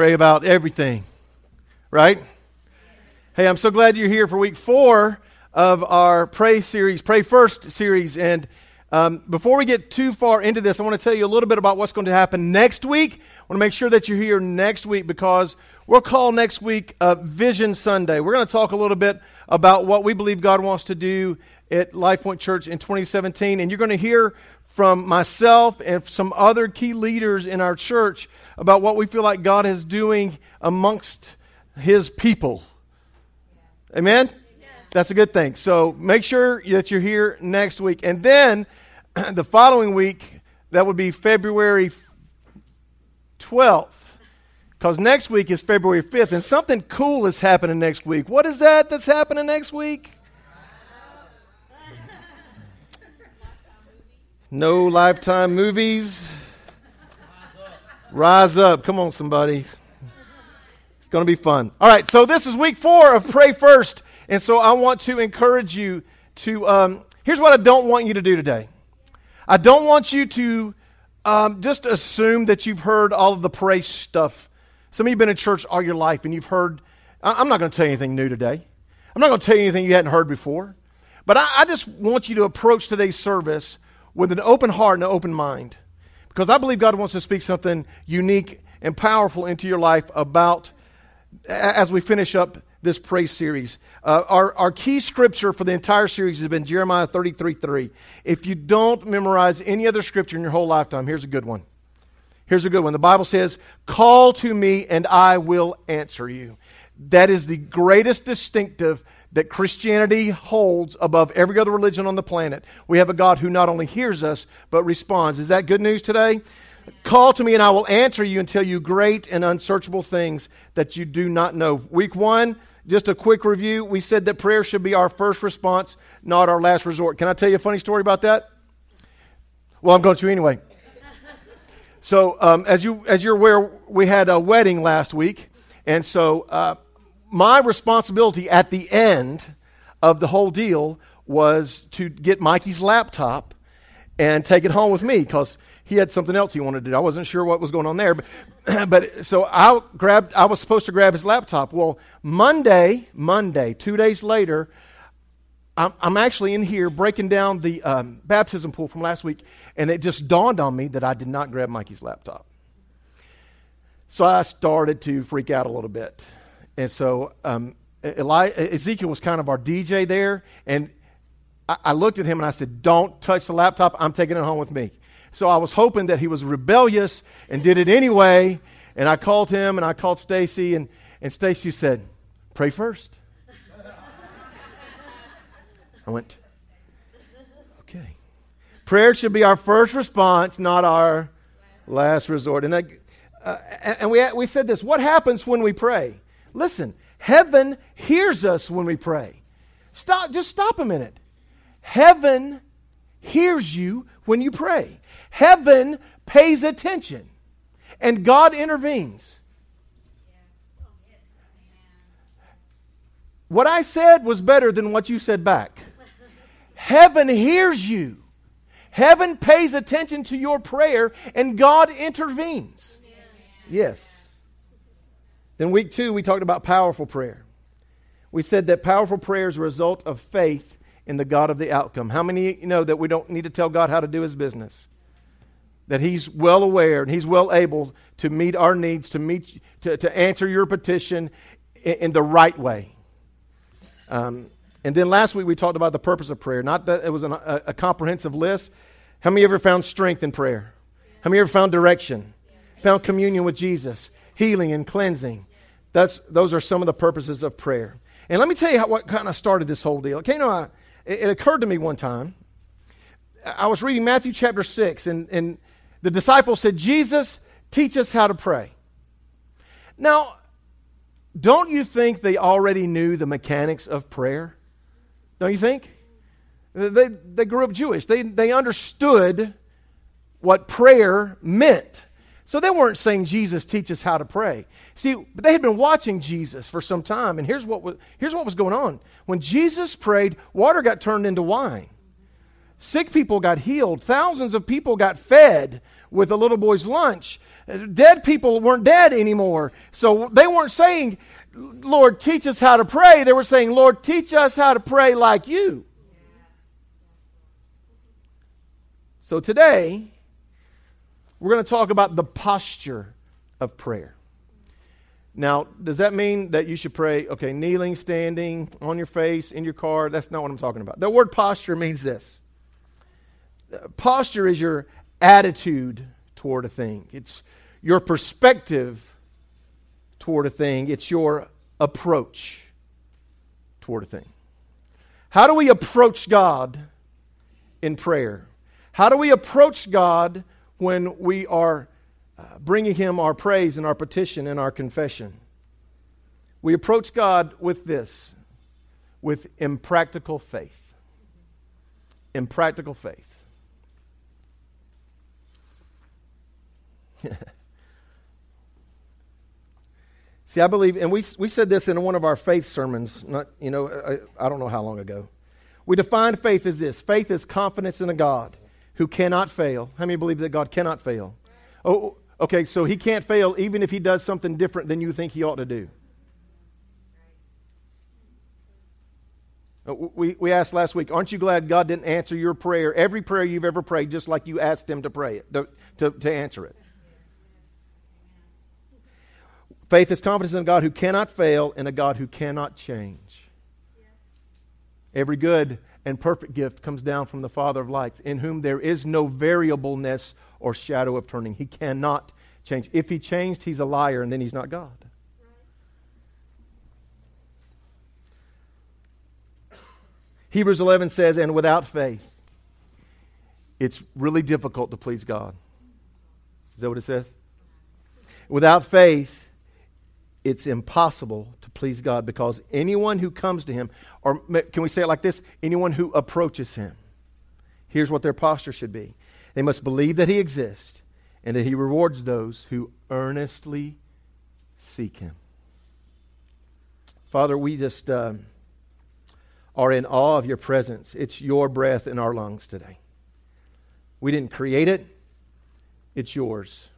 Pray about everything, right? Hey, I'm so glad you're here for week four of our Pray series, Pray First series. And um, before we get too far into this, I want to tell you a little bit about what's going to happen next week. I want to make sure that you're here next week because we'll call next week uh, Vision Sunday. We're going to talk a little bit about what we believe God wants to do at Life Point Church in 2017. And you're going to hear from myself and some other key leaders in our church about what we feel like God is doing amongst His people. Amen? That's a good thing. So make sure that you're here next week. And then the following week, that would be February 12th. Because next week is February 5th, and something cool is happening next week. What is that that's happening next week? No lifetime movies. Rise up. Come on, somebody. It's going to be fun. All right, so this is week four of Pray First. And so I want to encourage you to. Um, here's what I don't want you to do today I don't want you to um, just assume that you've heard all of the pray stuff. Some of you have been in church all your life and you've heard. I'm not going to tell you anything new today. I'm not going to tell you anything you hadn't heard before. But I, I just want you to approach today's service with an open heart and an open mind. Because I believe God wants to speak something unique and powerful into your life about as we finish up this praise series. Uh, our, our key scripture for the entire series has been Jeremiah 33 3. If you don't memorize any other scripture in your whole lifetime, here's a good one. Here's a good one. The Bible says, Call to me and I will answer you. That is the greatest distinctive that Christianity holds above every other religion on the planet. We have a God who not only hears us, but responds. Is that good news today? Call to me and I will answer you and tell you great and unsearchable things that you do not know. Week one, just a quick review. We said that prayer should be our first response, not our last resort. Can I tell you a funny story about that? Well, I'm going to anyway. So, um, as you as you're aware, we had a wedding last week, and so uh, my responsibility at the end of the whole deal was to get Mikey's laptop and take it home with me because he had something else he wanted to do. I wasn't sure what was going on there, but, but so I grabbed. I was supposed to grab his laptop. Well, Monday, Monday, two days later, I'm, I'm actually in here breaking down the um, baptism pool from last week, and it just dawned on me that I did not grab Mikey's laptop. So I started to freak out a little bit. And so um, Eli- Ezekiel was kind of our DJ there, and I, I looked at him and I said, Don't touch the laptop. I'm taking it home with me. So I was hoping that he was rebellious and did it anyway. And I called him and I called Stacy, and, and Stacy said, Pray first. I went, okay. Prayer should be our first response, not our last resort. And, uh, and we, we said this what happens when we pray? Listen, heaven hears us when we pray. Stop, just stop a minute. Heaven hears you when you pray. Heaven pays attention, and God intervenes. What I said was better than what you said back. Heaven hears you. Heaven pays attention to your prayer and God intervenes. Yes. Then, week two, we talked about powerful prayer. We said that powerful prayer is a result of faith in the God of the outcome. How many you know that we don't need to tell God how to do his business? That he's well aware and he's well able to meet our needs, to, meet, to, to answer your petition in, in the right way. Um, and then last week we talked about the purpose of prayer. Not that it was an, a, a, comprehensive list. How many ever found strength in prayer? How many ever found direction? Found communion with Jesus, healing and cleansing. That's, those are some of the purposes of prayer. And let me tell you how, what kind of started this whole deal. Okay, you know, I, it, it, occurred to me one time. I was reading Matthew chapter 6, and, and The disciples said, Jesus, teach us how to pray. Now, don't you think they already knew the mechanics of prayer? Don't you think? They, they grew up Jewish. They, they understood what prayer meant. So they weren't saying, Jesus, teach us how to pray. See, but they had been watching Jesus for some time, and here's what was, here's what was going on. When Jesus prayed, water got turned into wine. Sick people got healed. Thousands of people got fed with a little boy's lunch. Dead people weren't dead anymore. So they weren't saying, Lord, teach us how to pray. They were saying, Lord, teach us how to pray like you. So today, we're going to talk about the posture of prayer. Now, does that mean that you should pray, okay, kneeling, standing, on your face, in your car? That's not what I'm talking about. The word posture means this posture is your attitude toward a thing, it's your perspective toward a thing, it's your approach toward a thing. How do we approach God in prayer? How do we approach God when we are uh, bringing Him our praise and our petition and our confession. We approach God with this, with impractical faith. Impractical faith. See, I believe, and we, we said this in one of our faith sermons, not, you know, I, I don't know how long ago. We defined faith as this faith is confidence in a God who cannot fail. How many believe that God cannot fail? Oh, okay, so he can't fail even if he does something different than you think he ought to do. Uh, we, we asked last week, aren't you glad God didn't answer your prayer, every prayer you've ever prayed, just like you asked Him to pray it, to, to, to answer it? Faith is confidence in a God who cannot fail and a God who cannot change. Every good and perfect gift comes down from the Father of lights, in whom there is no variableness or shadow of turning. He cannot change. If he changed, he's a liar, and then he's not God. Hebrews 11 says, and without faith, it's really difficult to please God. Is that what it says? Without faith, it's impossible please God because anyone who comes to Him, or can we say it like this? Anyone who approaches Him, here's what their posture should be they must believe that He exists and that He rewards those who earnestly seek Him. Father, we just uh, are in awe of your presence. It's your breath in our lungs today. We didn't create it, it's yours.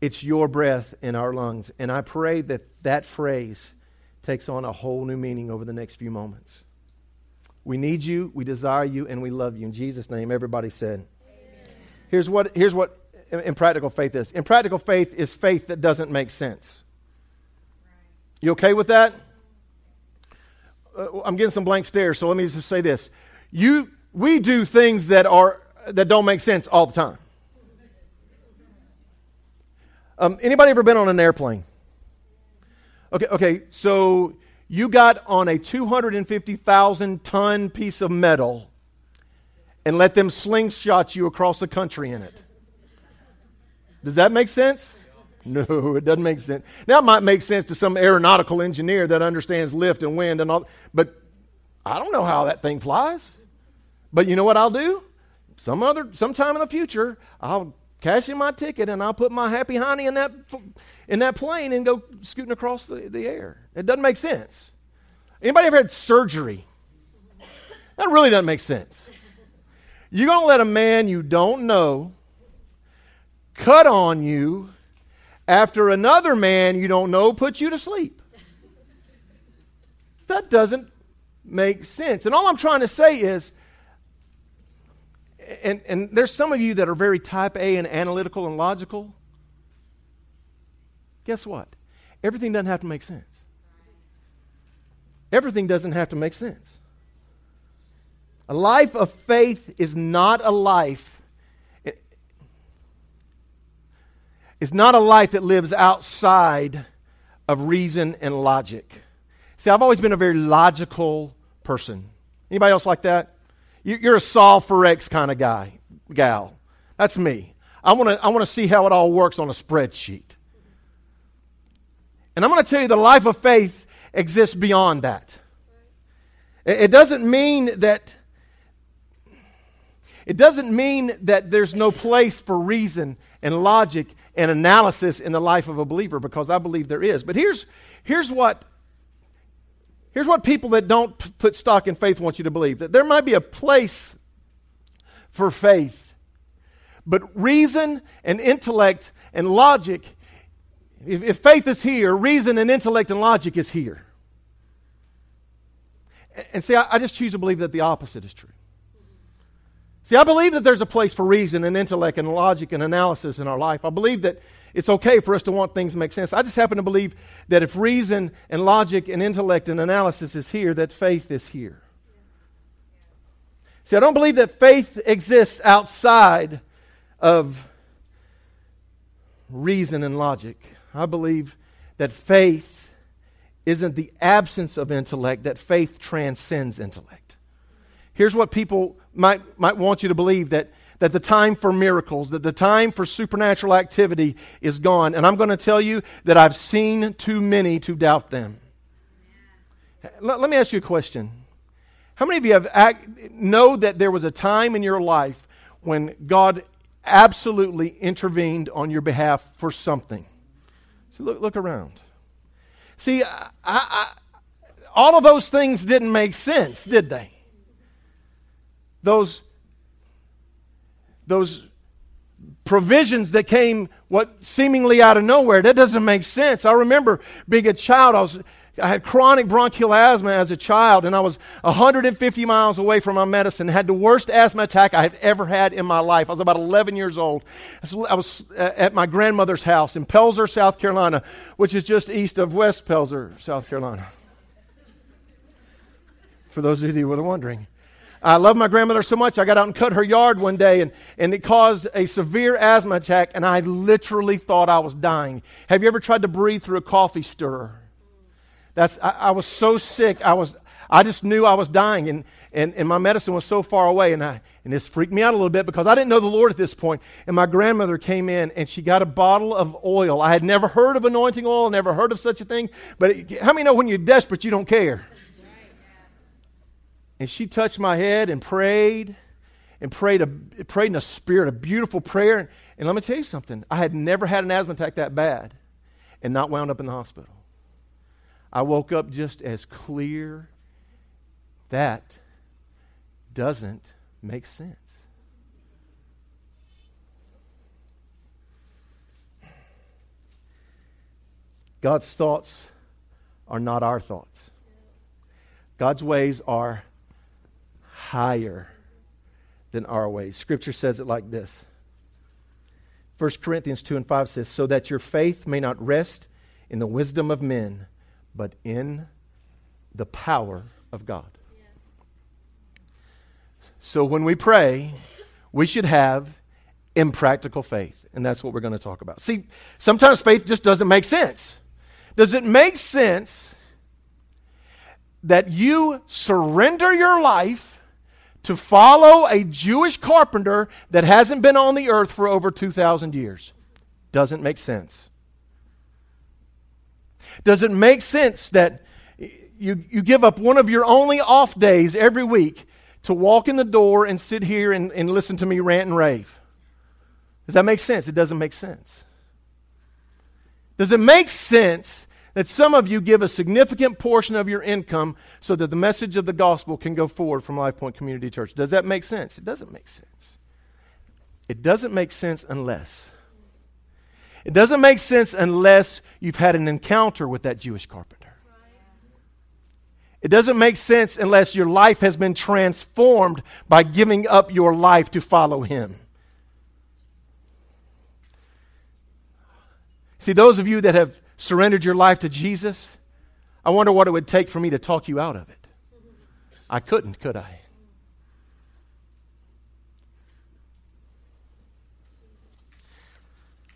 It's your breath in our lungs. And I pray that that phrase takes on a whole new meaning over the next few moments. We need you, we desire you, and we love you. In Jesus' name, everybody said. Amen. Here's what, here's what impractical faith is impractical faith is faith that doesn't make sense. You okay with that? Uh, I'm getting some blank stares, so let me just say this. You, we do things that, are, that don't make sense all the time. Um, anybody ever been on an airplane? Okay, okay, so you got on a 250,000 ton piece of metal and let them slingshot you across the country in it. Does that make sense? No, it doesn't make sense. Now, it might make sense to some aeronautical engineer that understands lift and wind and all, but I don't know how that thing flies. But you know what I'll do? Some other, sometime in the future, I'll cash in my ticket and I'll put my happy honey in that, in that plane and go scooting across the, the air. It doesn't make sense. Anybody ever had surgery? That really doesn't make sense. You're going to let a man you don't know cut on you after another man you don't know put you to sleep. That doesn't make sense. And all I'm trying to say is and, and there's some of you that are very type A and analytical and logical. Guess what? Everything doesn't have to make sense. Everything doesn't have to make sense. A life of faith is not a life. It's not a life that lives outside of reason and logic. See, I've always been a very logical person. Anybody else like that? You're a solve for X kind of guy, gal. That's me. I want to I want to see how it all works on a spreadsheet. And I'm going to tell you the life of faith exists beyond that. It doesn't mean that it doesn't mean that there's no place for reason and logic and analysis in the life of a believer because I believe there is. But here's, here's, what, here's what people that don't p- put stock in faith want you to believe that there might be a place for faith, but reason and intellect and logic, if, if faith is here, reason and intellect and logic is here. And see, I, I just choose to believe that the opposite is true. See, I believe that there's a place for reason and intellect and logic and analysis in our life. I believe that it's okay for us to want things to make sense. I just happen to believe that if reason and logic and intellect and analysis is here, that faith is here. See, I don't believe that faith exists outside of reason and logic. I believe that faith isn't the absence of intellect, that faith transcends intellect. Here's what people might, might want you to believe that, that the time for miracles, that the time for supernatural activity is gone. And I'm going to tell you that I've seen too many to doubt them. Let, let me ask you a question. How many of you have act, know that there was a time in your life when God absolutely intervened on your behalf for something? See, look, look around. See, I, I, all of those things didn't make sense, did they? those, those provisions that came what seemingly out of nowhere. That doesn't make sense. I remember being a child, I was I had chronic bronchial asthma as a child, and I was 150 miles away from my medicine. Had the worst asthma attack I had ever had in my life. I was about 11 years old. I was uh, at my grandmother's house in Pelzer, South Carolina, which is just east of West Pelzer, South Carolina. For those of you who were wondering. I love my grandmother so much, I got out and cut her yard one day, and, and it caused a severe asthma attack, and I literally thought I was dying. Have you ever tried to breathe through a coffee stirrer? That's, I, I was so sick, I, was, I just knew I was dying, and, and, and my medicine was so far away, and, I, and this freaked me out a little bit because I didn't know the Lord at this point. And my grandmother came in, and she got a bottle of oil. I had never heard of anointing oil, never heard of such a thing, but it, how many know when you're desperate, you don't care? And she touched my head and prayed and prayed, a, prayed in a spirit, a beautiful prayer. And let me tell you something I had never had an asthma attack that bad and not wound up in the hospital. I woke up just as clear. That doesn't make sense. God's thoughts are not our thoughts. God's ways are higher than our ways. Scripture says it like this 1 Corinthians 2 and 5 says, So that your faith may not rest in the wisdom of men, but in the power of God. So when we pray, we should have impractical faith. And that's what we're going to talk about. See, sometimes faith just doesn't make sense. Does it make sense that you surrender your life to follow a Jewish carpenter that hasn't been on the earth for over 2,000 years. Doesn't make sense. Does it make sense that you, you give up one of your only off days every week to walk in the door and sit here and, and listen to me rant and rave? Does that make sense? It doesn't make sense. Does it make sense that some of you give a significant portion of your income so that the message of the gospel can go forward from Life Point Community Church. Does that make sense? It doesn't make sense. It doesn't make sense unless. It doesn't make sense unless you've had an encounter with that Jewish carpenter. It doesn't make sense unless your life has been transformed by giving up your life to follow him. See, those of you that have surrendered your life to Jesus, I wonder what it would take for me to talk you out of it. I couldn't, could I?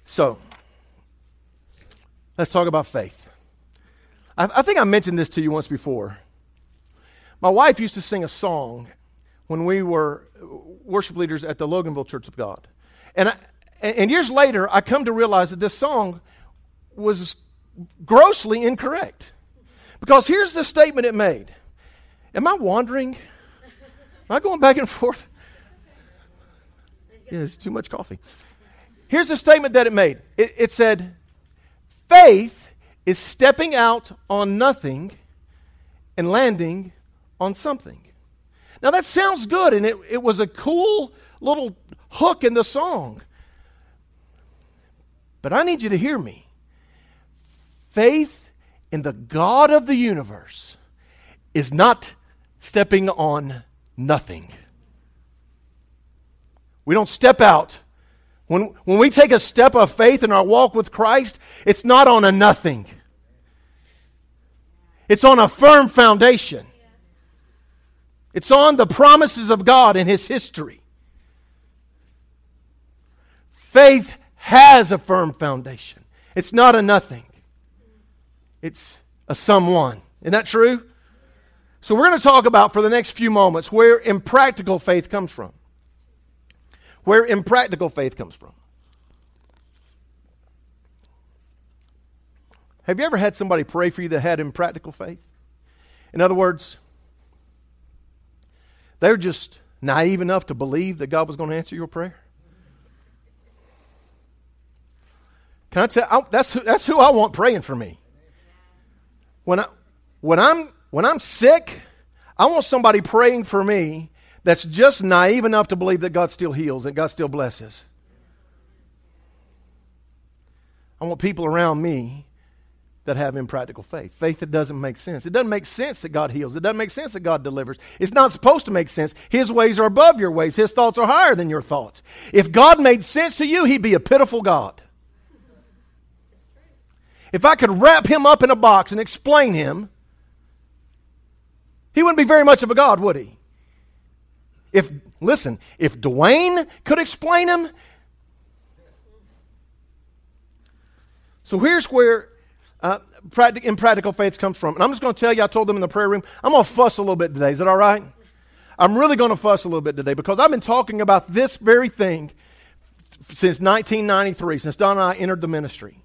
So, let's talk about faith. I, I, think I mentioned this to you once before. My wife used to sing a song when we were worship leaders at the Loganville Church of God. And I, And, and years later, I come to realize that this song was grossly incorrect. Because here's the statement it made Am I wandering? Am I going back and forth? Yeah, it's too much coffee. Here's the statement that it made it, it said, Faith is stepping out on nothing and landing on something. Now that sounds good, and it, it was a cool little hook in the song. But I need you to hear me. Faith in the God of the universe is not stepping on nothing. We don't step out. When, when we take a step of faith in our walk with Christ, it's not on a nothing, it's on a firm foundation. It's on the promises of God in His history. Faith has a firm foundation. It's not a nothing, it's a someone. Isn't that true? So, we're going to talk about for the next few moments where impractical faith comes from. Where impractical faith comes from. Have you ever had somebody pray for you that had impractical faith? In other words, they're just naive enough to believe that God was going to answer your prayer. Can I tell? I, that's who, that's who I want praying for me. When I when I'm when I'm sick, I want somebody praying for me that's just naive enough to believe that God still heals and God still blesses. I want people around me that have impractical faith. Faith that doesn't make sense. It doesn't make sense that God heals. It doesn't make sense that God delivers. It's not supposed to make sense. His ways are above your ways. His thoughts are higher than your thoughts. If God made sense to you, he'd be a pitiful God. If I could wrap him up in a box and explain him, he wouldn't be very much of a God, would he? If, listen, if Dwayne could explain him, so here's where uh, impractical faith comes from. And I'm just going to tell you, I told them in the prayer room, I'm going to fuss a little bit today. Is that all right? I'm really going to fuss a little bit today because I've been talking about this very thing since 1993, since Don and I entered the ministry.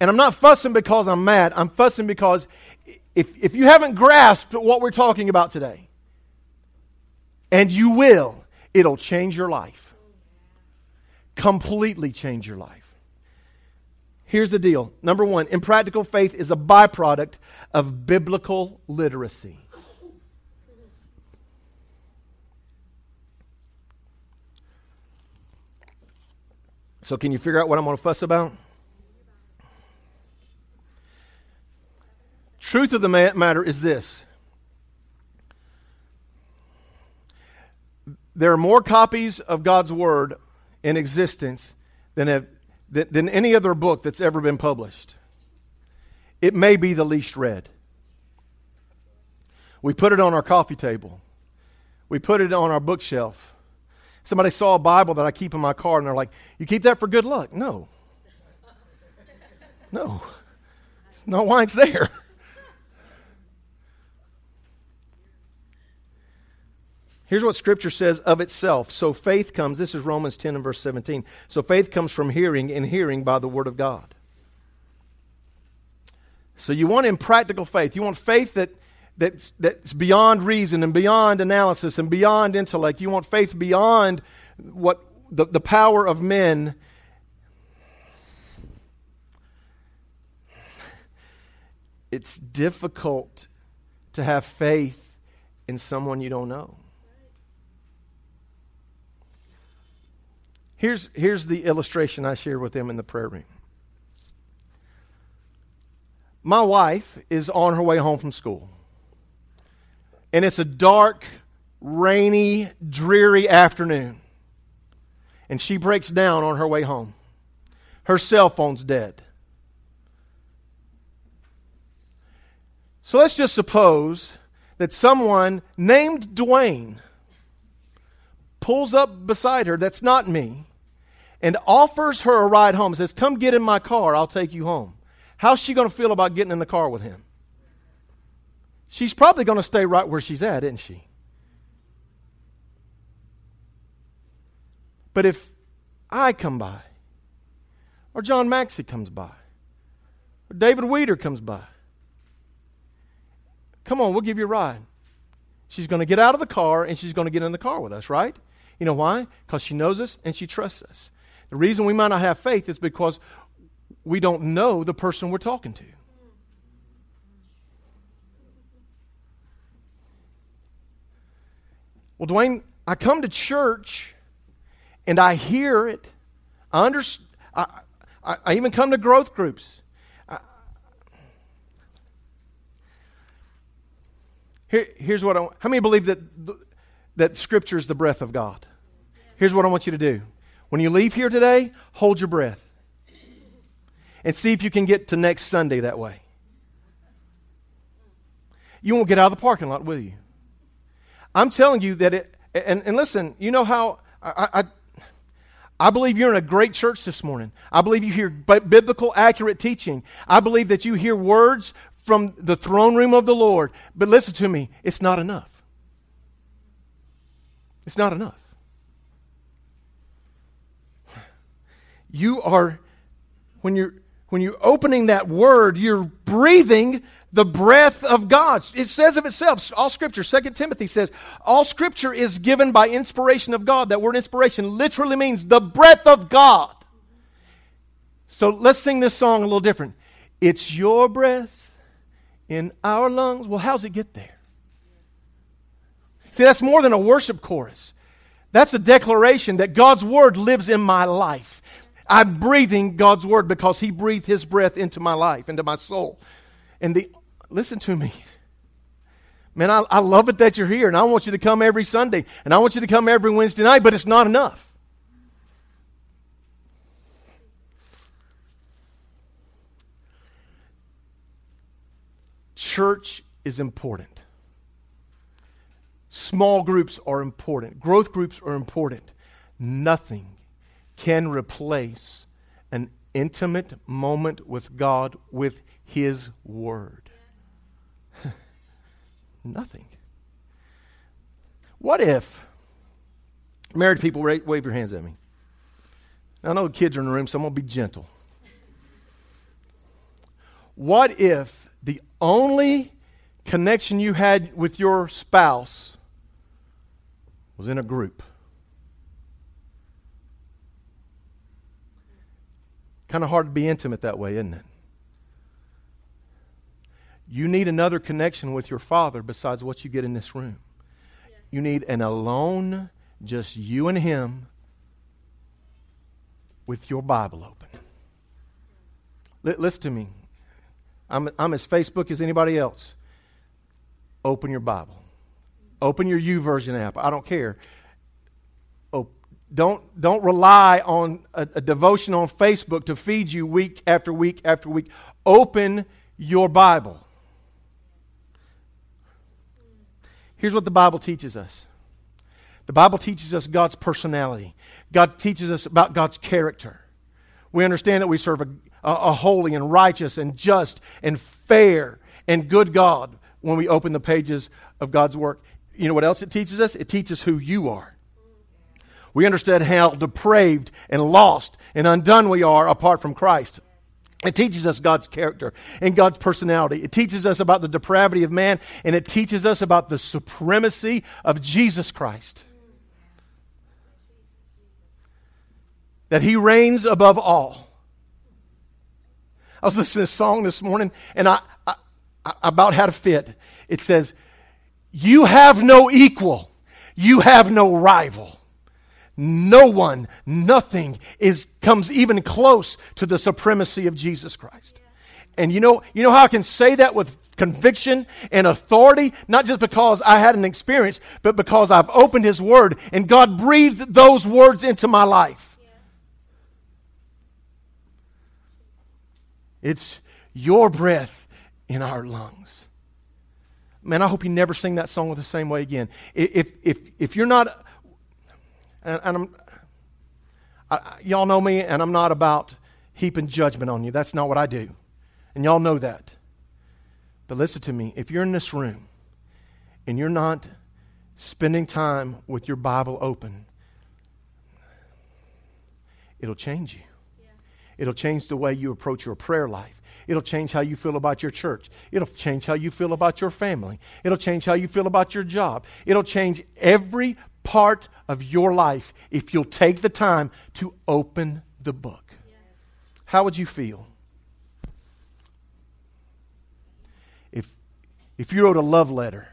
And I'm not fussing because I'm mad. I'm fussing because if, if you haven't grasped what we're talking about today, and you will, it'll change your life. Completely change your life. Here's the deal. Number one, impractical faith is a byproduct of biblical literacy. So, can you figure out what I'm going to fuss about? Truth of the matter is this there are more copies of God's Word in existence than, have, than any other book that's ever been published. It may be the least read. We put it on our coffee table, we put it on our bookshelf. Somebody saw a Bible that I keep in my car and they're like, You keep that for good luck? No. No. No why it's there. Here's what Scripture says of itself. So faith comes, this is Romans 10 and verse 17. So faith comes from hearing, and hearing by the Word of God. So you want impractical faith. You want faith that, that's, that's beyond reason and beyond analysis and beyond intellect. You want faith beyond what the, the power of men. It's difficult to have faith in someone you don't know. Here's, here's the illustration I shared with them in the prayer room. My wife is on her way home from school. And it's a dark, rainy, dreary afternoon. And she breaks down on her way home. Her cell phone's dead. So let's just suppose that someone named Dwayne pulls up beside her, that's not me, and offers her a ride home, says, Come get in my car, I'll take you home. How's she going to feel about getting in the car with him? She's probably going to stay right where she's at, isn't she? But if I come by, or John Maxey comes by, or David Weeder comes by, come on, we'll give you a ride. She's going to get out of the car and she's going to get in the car with us, right? You know why? Because she knows us and she trusts us. The reason we might not have faith is because we don't know the person we're talking to. Well, Dwayne, I come to church and I hear it. I, under, I, I, I even come to growth groups. Here, here's what I want. How many believe that, that Scripture is the breath of God? Here's what I want you to do. When you leave here today, hold your breath and see if you can get to next Sunday that way. You won't get out of the parking lot, will you? I'm telling you that it, and, and listen, you know how I, I, I believe you're in a great church this morning. I believe you hear biblical, accurate teaching. I believe that you hear words from the throne room of the Lord. But listen to me, it's not enough. It's not enough. You are, when you're, when you're opening that word, you're breathing the breath of God. It says of itself, all scripture, Second Timothy says, all scripture is given by inspiration of God. That word inspiration literally means the breath of God. So let's sing this song a little different. It's your breath in our lungs. Well, how's it get there? See, that's more than a worship chorus. That's a declaration that God's word lives in my life. I'm breathing God's word because He breathed His breath into my life, into my soul. And the listen to me. Man, I, I love it that you're here, and I want you to come every Sunday, and I want you to come every Wednesday night, but it's not enough. Church is important. Small groups are important. Growth groups are important. Nothing can replace an intimate moment with God with His Word. Nothing. What if, married people, wave your hands at me. I know kids are in the room, so I'm going to be gentle. What if the only connection you had with your spouse was in a group? Kind of hard to be intimate that way, isn't it? You need another connection with your Father besides what you get in this room. Yes. You need an alone, just you and Him, with your Bible open. L- listen to me. I'm, I'm as Facebook as anybody else. Open your Bible. Open your YouVersion app. I don't care. Don't, don't rely on a, a devotion on Facebook to feed you week after week after week. Open your Bible. Here's what the Bible teaches us the Bible teaches us God's personality, God teaches us about God's character. We understand that we serve a, a, holy and righteous and just and fair and good God when we open the pages of God's work. You know what else it teaches us? It teaches who you are. We understand how depraved and lost and undone we are apart from Christ. It teaches us God's character and God's personality. It teaches us about the depravity of man, and it teaches us about the supremacy of Jesus Christ. That he reigns above all. I was listening to a song this morning, and I, I, I about how to fit. It says, You have no equal, you have no rival. No one, nothing is comes even close to the supremacy of Jesus Christ. And you know, you know how I can say that with conviction and authority, not just because I had an experience, but because I've opened His Word and God breathed those words into my life. It's your breath in our lungs. Man, I hope you never sing that song the same way again. If, if, if you're not and, and I'm, I, y'all know me, and I'm not about heaping judgment on you. That's not what I do. And y'all know that. But listen to me. If you're in this room and you're not spending time with your Bible open, it'll change you. It'll change the way you approach your prayer life. It'll change how you feel about your church. It'll change how you feel about your family. It'll change how you feel about your job. It'll change every part of your life if you'll take the time to open the book. Yes. How would you feel if, if you wrote a love letter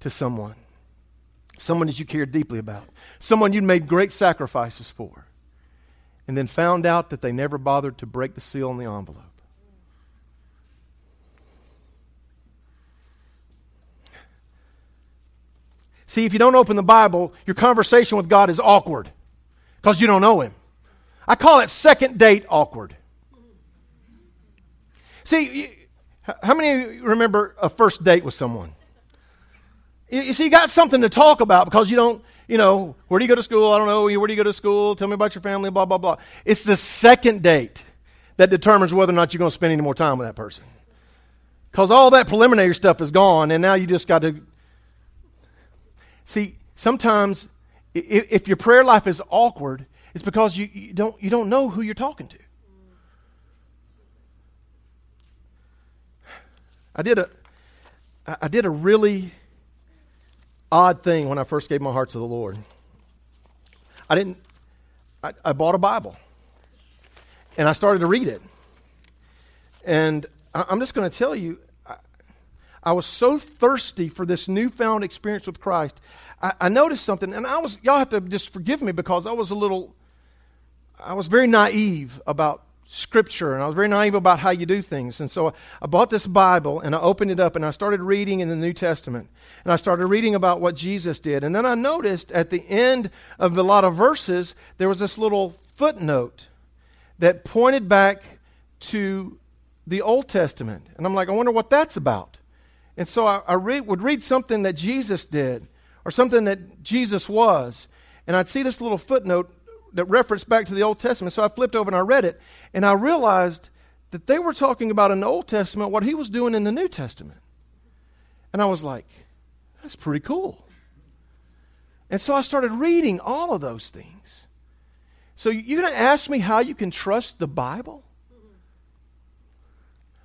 to someone, someone that you care deeply about, someone you'd made great sacrifices for, and then found out that they never bothered to break the seal on the envelope? See, if you don't open the Bible, your conversation with God is awkward because you don't know Him. I call it second date awkward. See, how many of you remember a first date with someone? You see, you got something to talk about because you don't, you know, where do you go to school? I don't know. Where do you go to school? Tell me about your family, blah, blah, blah. It's the second date that determines whether or not you're going to spend any more time with that person. Because all that preliminary stuff is gone, and now you just got to See, sometimes if, your prayer life is awkward, it's because you, you, don't, you don't know who you're talking to. I did a, I did a really odd thing when I first gave my heart to the Lord. I didn't, I, I bought a Bible and I started to read it. And I, I'm just going to tell you, I was so thirsty for this newfound experience with Christ. I, I, noticed something, and I was, y'all have to just forgive me because I was a little, I was very naive about Scripture, and I was very naive about how you do things. And so I bought this Bible, and I opened it up, and I started reading in the New Testament. And I started reading about what Jesus did. And then I noticed at the end of a lot of verses, there was this little footnote that pointed back to the Old Testament. And I'm like, I wonder what that's about. And so I, I read, would read something that Jesus did or something that Jesus was, and I'd see this little footnote that referenced back to the Old Testament. So I flipped over and I read it, and I realized that they were talking about in the Old Testament what he was doing in the New Testament. And I was like, that's pretty cool. And so I started reading all of those things. So you're going to ask me how you can trust the Bible?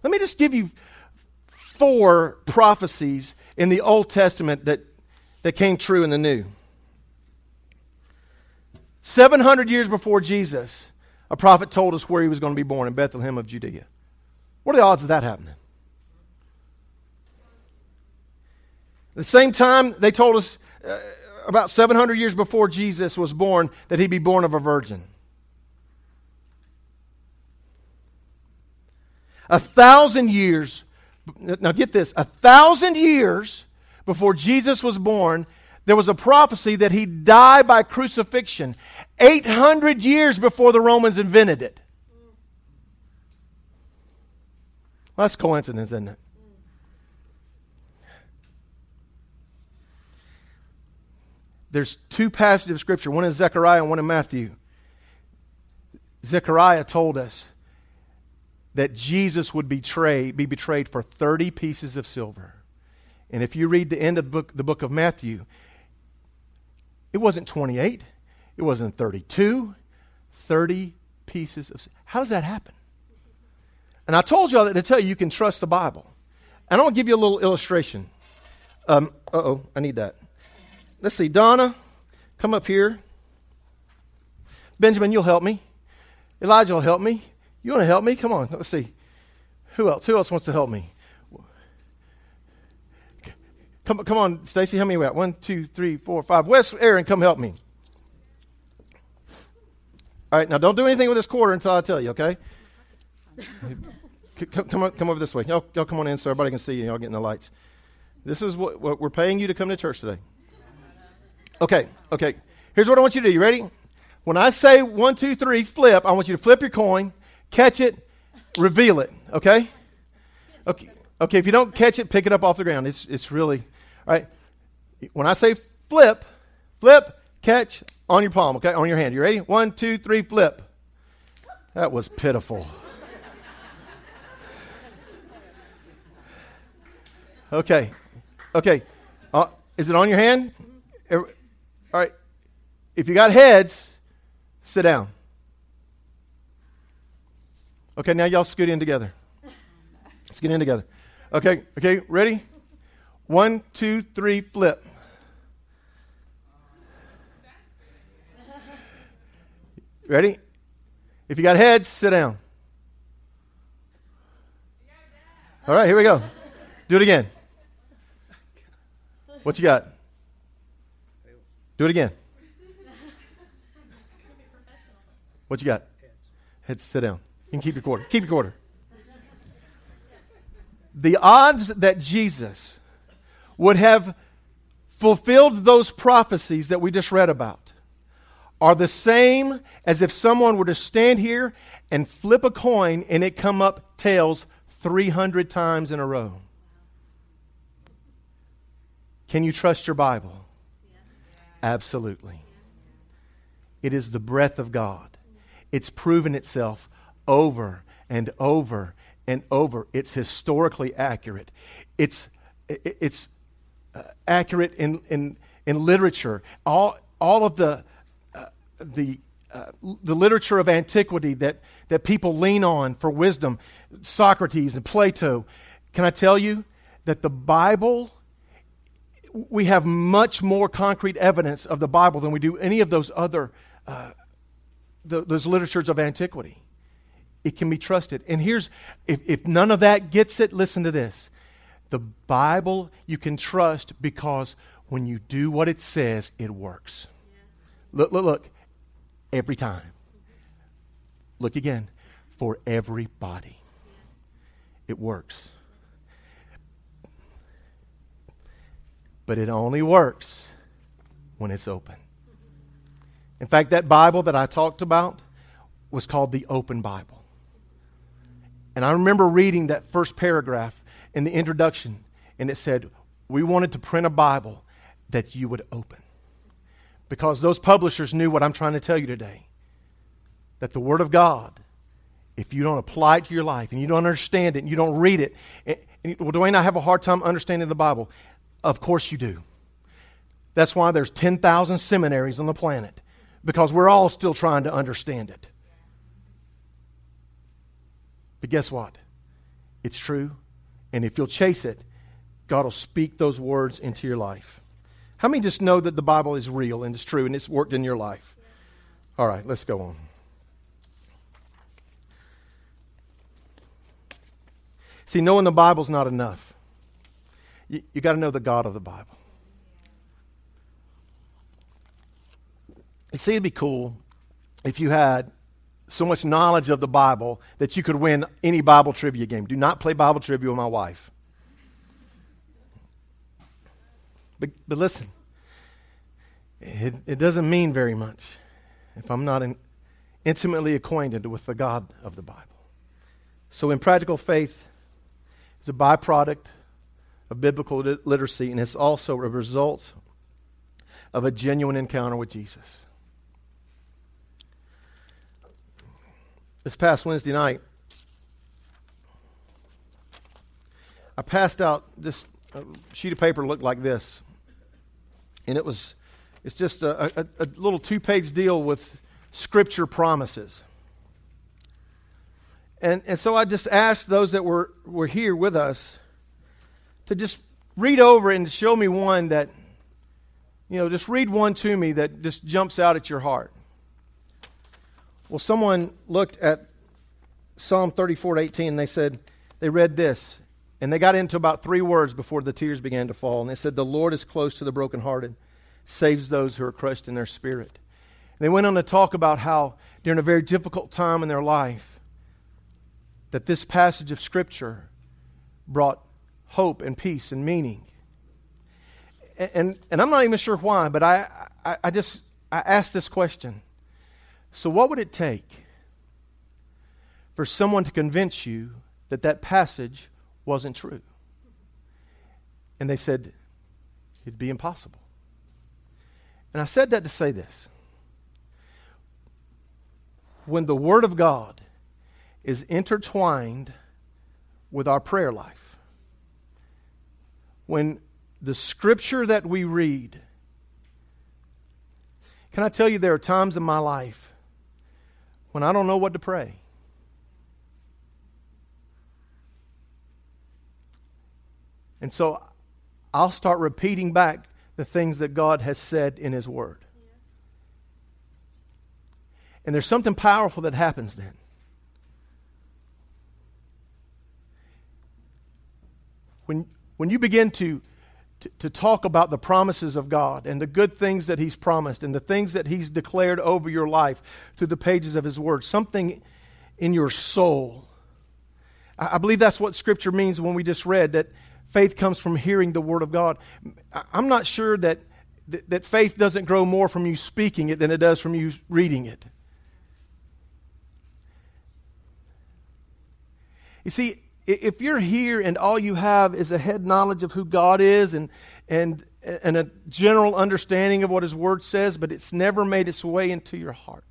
Let me just give you four prophecies in the Old Testament that, that came true in the New. 700 years before Jesus, a prophet told us where he was going to be born in Bethlehem of Judea. What are the odds of that happening? At the same time, they told us uh, about 700 years before Jesus was born that he'd be born of a virgin. A thousand years now get this, a thousand years before Jesus was born, there was a prophecy that he'd die by crucifixion 800 years before the Romans invented it. Well, that's coincidence, isn't it? There's two passages of Scripture, one in Zechariah and one in Matthew. Zechariah told us that Jesus would betray, be betrayed for 30 pieces of silver. And if you read the end of the book, the book of Matthew, it wasn't 28, it wasn't 32, 30 pieces of How does that happen? And I told y'all that to tell you you can trust the Bible. And I want to give you a little illustration. Um, uh oh, I need that. Let's see, Donna, come up here. Benjamin, you'll help me. Elijah will help me. You want to help me? Come on. Let's see. Who else? Who else wants to help me? Come, come on, Stacy. How many we got? One, two, three, four, five. Wes, Aaron, come help me. All right, now don't do anything with this quarter until I tell you, okay? come, come, on, come over this way. Y'all, y'all come on in so everybody can see you. Y'all getting the lights. This is what, what we're paying you to come to church today. Okay, okay. Here's what I want you to do. You ready? When I say one, two, three, flip, I want you to flip your coin catch it, reveal it, okay? Okay, okay if you don't catch it, pick it up off the ground. It's, it's really, all right? When I say flip, flip, catch on your palm, okay? On your hand. You ready? One, two, three, flip. That was pitiful. Okay, okay. Uh, is it on your hand? All right. If you got heads, sit down. Okay, now y'all scoot in together. Let's get in together. Okay, okay, ready? One, two, three, flip. Ready? If you got heads, sit down. All right, here we go. Do it again. What you got? Do it again. What you got? Heads, sit down. Can keep your quarter. Keep your quarter. The odds that Jesus would have fulfilled those prophecies that we just read about are the same as if someone were to stand here and flip a coin and it come up tails 300 times in a row. Can you trust your Bible? Absolutely. It is the breath of God. It's proven itself over and over and over. It's historically accurate. It's, it's uh, accurate in, in, in literature. All, all of the, uh, the, uh, the literature of antiquity that, that people lean on for wisdom, Socrates and Plato. Can I tell you that the Bible, we have much more concrete evidence of the Bible than we do any of those other uh, the, those literatures of antiquity it can be trusted. And here's, if, if none of that gets it, listen to this. The Bible you can trust because when you do what it says, it works. Look, look, look. Every time. Look again. For everybody. It works. But it only works when it's open. In fact, that Bible that I talked about was called the Open Bible. And I remember reading that first paragraph in the introduction, and it said, We wanted to print a Bible that you would open. Because those publishers knew what I'm trying to tell you today that the Word of God, if you don't apply it to your life and you don't understand it and you don't read it, and, and, well, Dwayne, I have a hard time understanding the Bible. Of course you do. That's why there's 10,000 seminaries on the planet, because we're all still trying to understand it. But guess what? It's true. And if you'll chase it, God will speak those words into your life. How many just know that the Bible is real and it's true and it's worked in your life? All right, let's go on. See, knowing the Bible's not enough. You, you got to know the God of the Bible. You see, it'd be cool if you had so much knowledge of the Bible that you could win any Bible trivia game. Do not play Bible trivia with my wife. But, but listen, it, it doesn't mean very much if I'm not in, intimately acquainted with the God of the Bible. So, in practical faith, it's a byproduct of biblical literacy, and it's also a result of a genuine encounter with Jesus. This past Wednesday night, I passed out this sheet of paper looked like this. And it was, it's just a, a, a little two page deal with scripture promises. And, and so I just asked those that were, were here with us to just read over and show me one that, you know, just read one to me that just jumps out at your heart. Well, someone looked at Psalm 34 18 and they said, they read this, and they got into about three words before the tears began to fall. And they said, The Lord is close to the brokenhearted, saves those who are crushed in their spirit. And they went on to talk about how, during a very difficult time in their life, that this passage of Scripture brought hope and peace and meaning. And, and, and I'm not even sure why, but I, I, I just I asked this question so, what would it take for someone to convince you that that passage wasn't true? And they said, it'd be impossible. And I said that to say this. When the Word of God is intertwined with our prayer life, when the Scripture that we read, can I tell you there are times in my life when I don't know what to pray. And so I'll start repeating back the things that God has said in His Word. And there's something powerful that happens then. When, when you begin to to, talk about the promises of God and the good things that He's promised and the things that He's declared over your life through the pages of His Word, something in your soul. I, believe that's what Scripture means when we just read that faith comes from hearing the Word of God. I'm not sure that, that faith doesn't grow more from you speaking it than it does from you reading it. You see, if you're here and all you have is a head knowledge of who God is and, and, and a general understanding of what His Word says, but it's never made its way into your heart,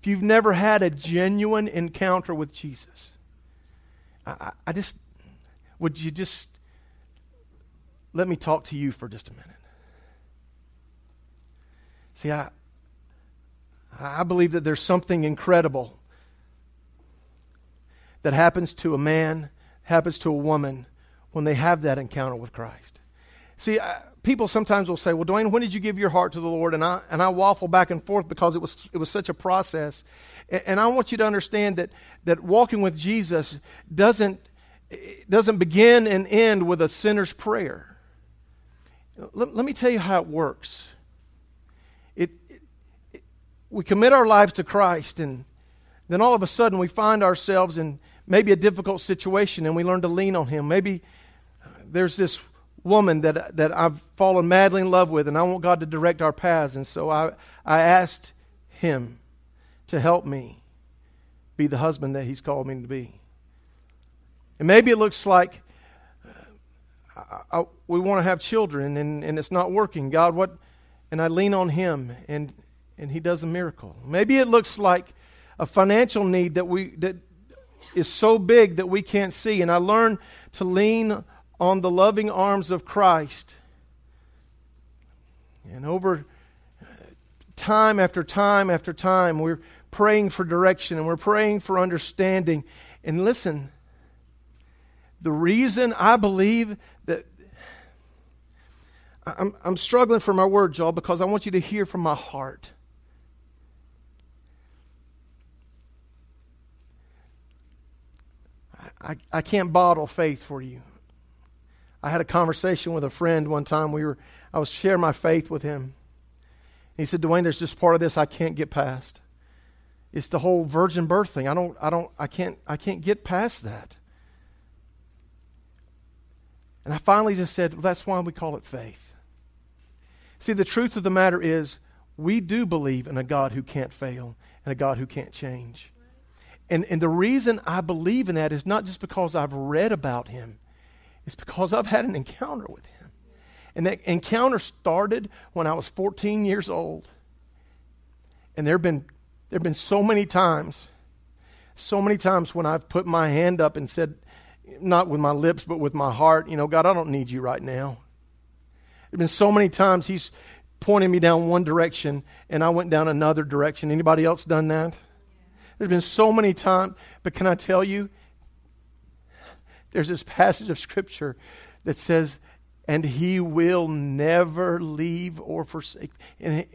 if you've never had a genuine encounter with Jesus, I, I just, would you just let me talk to you for just a minute? See, I, I believe that there's something incredible that happens to a man, happens to a woman when they have that encounter with Christ. See, uh, people sometimes will say, "Well, Dwayne, when did you give your heart to the Lord?" And I and I waffle back and forth because it was it was such a process. And, and I want you to understand that that walking with Jesus doesn't doesn't begin and end with a sinner's prayer. Let, let me tell you how it works. It, it, it, we commit our lives to Christ, and then all of a sudden we find ourselves in maybe a difficult situation and we learn to lean on Him. Maybe there's this woman that, that I've fallen madly in love with and I want God to direct our paths. And so I, I asked Him to help me be the husband that He's called me to be. And maybe it looks like uh, I, I, we want to have children and, and it's not working. God, what? And I lean on Him and, and He does a miracle. Maybe it looks like a financial need that we that is so big that we can't see. And I learned to lean on the loving arms of Christ. And over time after time after time, we're praying for direction and we're praying for understanding. And listen, the reason I believe that I'm, I'm struggling for my words, y'all, because I want you to hear from my heart. I, I can't bottle faith for you. I had a conversation with a friend one time. We were, I was sharing my faith with him. He said, Dwayne, there's just part of this I can't get past. It's the whole virgin birth thing. I don't, I don't, I can't, I can't get past that. And I finally just said, well, that's why we call it faith. See, the truth of the matter is, we do believe in a God who can't fail and a God who can't change. And, and the reason I believe in that is not just because I've read about him, it's because I've had an encounter with him. And that encounter started when I was 14 years old. And there have been, there have been so many times, so many times when I've put my hand up and said, not with my lips, but with my heart, you know, God, I don't need you right now. There have been so many times He's pointing me down one direction and I went down another direction. Anybody else done that? There's been so many times, but can I tell you? There's this passage of Scripture that says, and he will never leave or forsake. And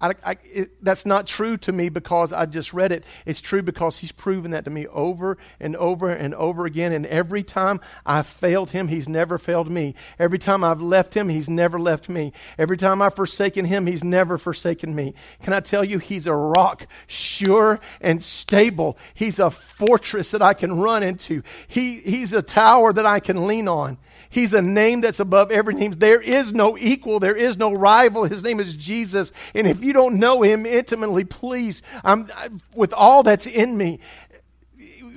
I, I, it, that's not true to me because I just read it. It's true because he's proven that to me over and over and over again. And every time I've failed him, he's never failed me. Every time I've left him, he's never left me. Every time I've forsaken him, he's never forsaken me. Can I tell you, he's a rock, sure and stable. He's a fortress that I can run into. He, he's a tower that I can lean on. He's a name that's above every name. There is no equal. There is no rival. His name is Jesus. And if you don't know him intimately, please, I'm, with all that's in me,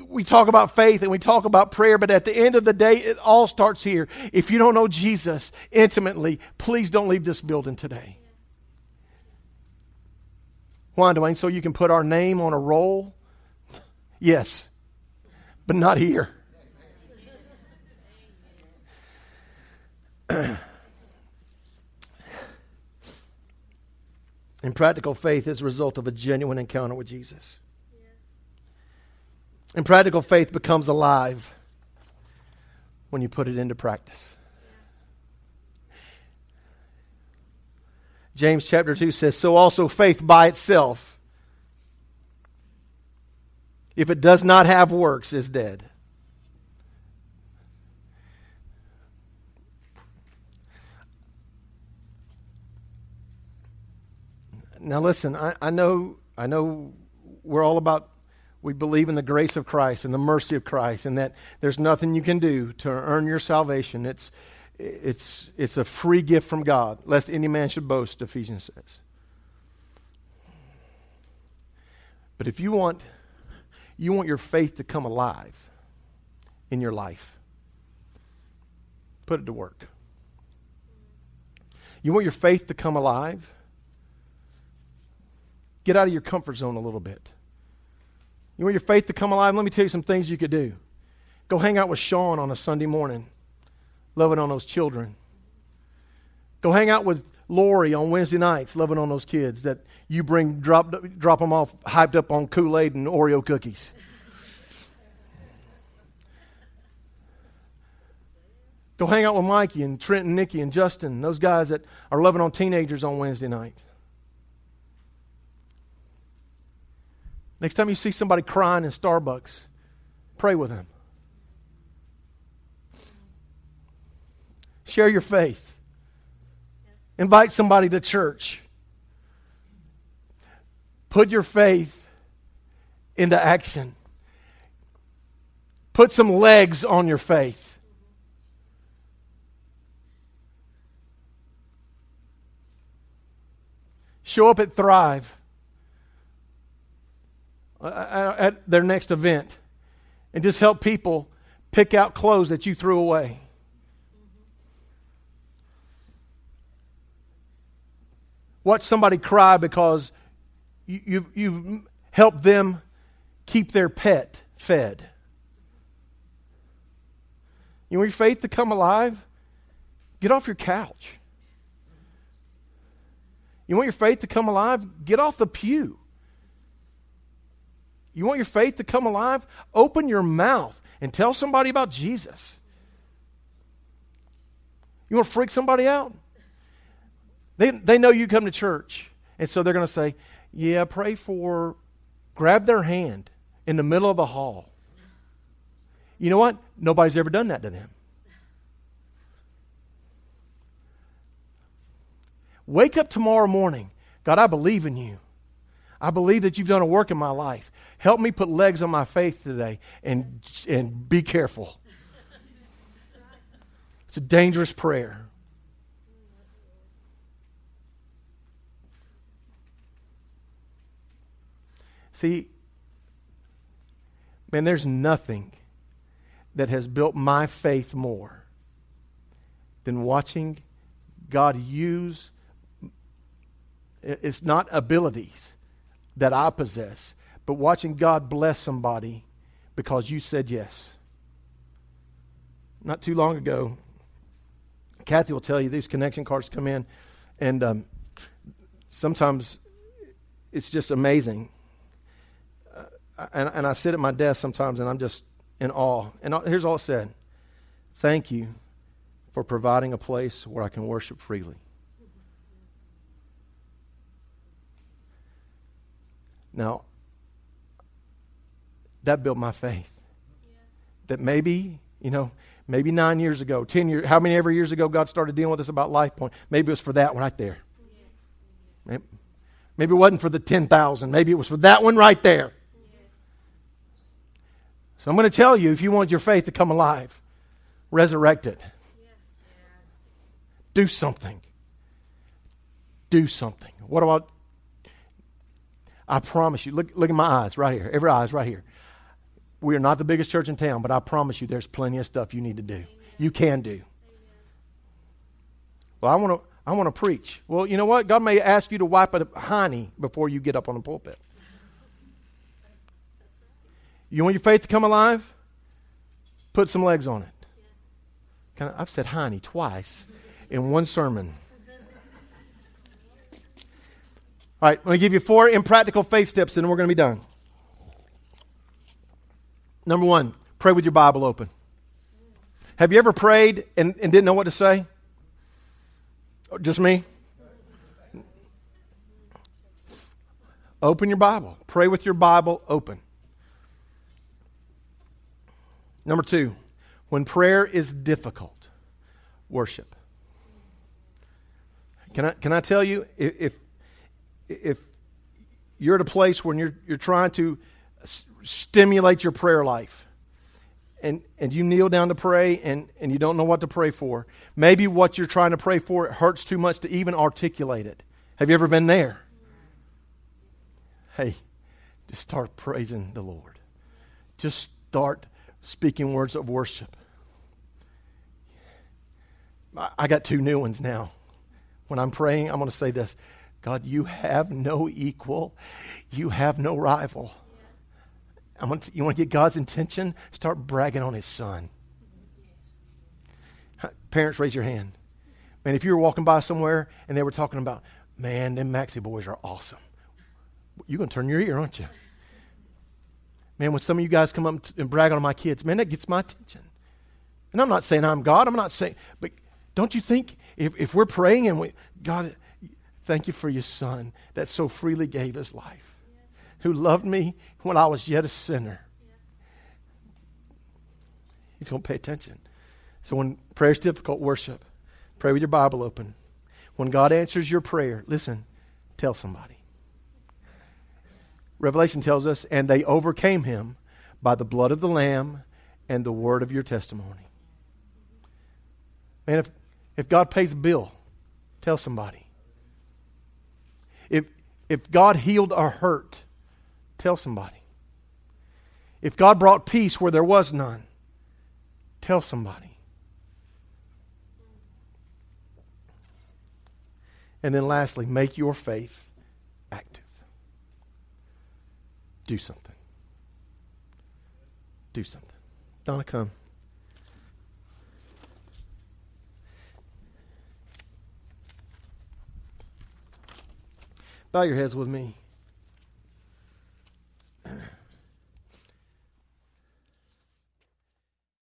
we talk about faith and we talk about prayer, but at the end of the day, it all starts here. If you don't know Jesus intimately, please don't leave this building today. Why, Dwayne? So you can put our name on a roll? Yes, but not here. and practical faith is a result of a genuine encounter with Jesus. Yes. And practical faith becomes alive when you put it into practice. James chapter 2 says, So also faith by itself, if it does not have works, is dead. Now listen, I, I know I know we're all about we believe in the grace of Christ and the mercy of Christ and that there's nothing you can do to earn your salvation. It's it's it's a free gift from God, lest any man should boast, Ephesians says. But if you want you want your faith to come alive in your life, put it to work. You want your faith to come alive? Get out of your comfort zone a little bit. You want your faith to come alive? Let me tell you some things you could do. Go hang out with Sean on a Sunday morning, loving on those children. Go hang out with Lori on Wednesday nights, loving on those kids that you bring, drop, drop them off hyped up on Kool Aid and Oreo cookies. Go hang out with Mikey and Trent and Nikki and Justin, those guys that are loving on teenagers on Wednesday nights. Next time you see somebody crying in Starbucks, pray with them. Share your faith. Invite somebody to church. Put your faith into action. Put some legs on your faith. Show up at Thrive. Uh, uh, at their next event and just help people pick out clothes that you threw away. Watch somebody cry because you, you've, you've helped them keep their pet fed. You want your faith to come alive? Get off your couch. You want your faith to come alive? Get off the pew. You want your faith to come alive? Open your mouth and tell somebody about Jesus. You want to freak somebody out? They, they know you come to church. And so they're going to say, Yeah, pray for, grab their hand in the middle of the hall. You know what? Nobody's ever done that to them. Wake up tomorrow morning. God, I believe in you. I believe that you've done a work in my life. Help me put legs on my faith today and, and be careful. It's a dangerous prayer. See, man, there's nothing that has built my faith more than watching God use it's not abilities that I possess but watching God bless somebody because you said yes. Not too long ago, Kathy will tell you these connection cards come in, and um, sometimes it's just amazing. Uh, and, and I sit at my desk sometimes and I'm just in awe. And here's all it said Thank you for providing a place where I can worship freely. Now, that built my faith. Yes. That maybe, you know, maybe nine years ago, 10 years, how many ever years ago God started dealing with us about Life Point? Maybe it was for that one right there. Yes. Maybe, it wasn't for the 10,000. Maybe it was for that one right there. Yes. So I'm going to tell you if you want your faith to come alive, resurrect it. Do something. Do something. What about I promise you, look, look at my eyes right here. Every eye is right here. We are not the biggest church in town, but I promise you there's plenty of stuff you need to do. You can do. Well, I want to I want to preach. Well, you know what? God may ask you to wipe a hiney before you get up on the pulpit. You want your faith to come alive? Put some legs on it. I, I've said hiney twice in one sermon. All right, let me give you four impractical faith steps, and then we're going to be done. Number one, pray with your Bible open. Have you ever prayed and, and didn't know what to say? Just me? Open your Bible. Pray with your Bible open. Number two, when prayer is difficult, worship. Can I, can I tell you, if, if you're at a place when you're, you're trying to stimulate your prayer life, and, and you kneel down to pray and, and you don't know what to pray for, maybe what you're trying to pray for it hurts too much to even articulate it. Have you ever been there? Hey, just start praising the Lord. Just start speaking words of worship. I got two new ones now. When I'm praying, I'm going to say this God, you have no equal, you have no rival. I'm to, you want to get God's intention? Start bragging on his son. Parents, raise your hand. Man, if you were walking by somewhere and they were talking about, man, them Maxi boys are awesome, you're going to turn your ear, aren't you? Man, when some of you guys come up and brag on my kids, man, that gets my attention. And I'm not saying I'm God. I'm not saying, but don't you think if, if we're praying and we, God, thank you for your son that so freely gave his life, who loved me when I was yet a sinner. He's going to pay attention. So when prayer is difficult, worship. Pray with your Bible open. When God answers your prayer, listen, tell somebody. Revelation tells us, and they overcame him by the blood of the Lamb and the word of your testimony. Man, if, if God pays a bill, tell somebody. If, if God healed a hurt, tell somebody. If God brought peace where there was none, tell somebody. And then lastly, make your faith active. Do something. Do something. Donna, come. Bow your heads with me.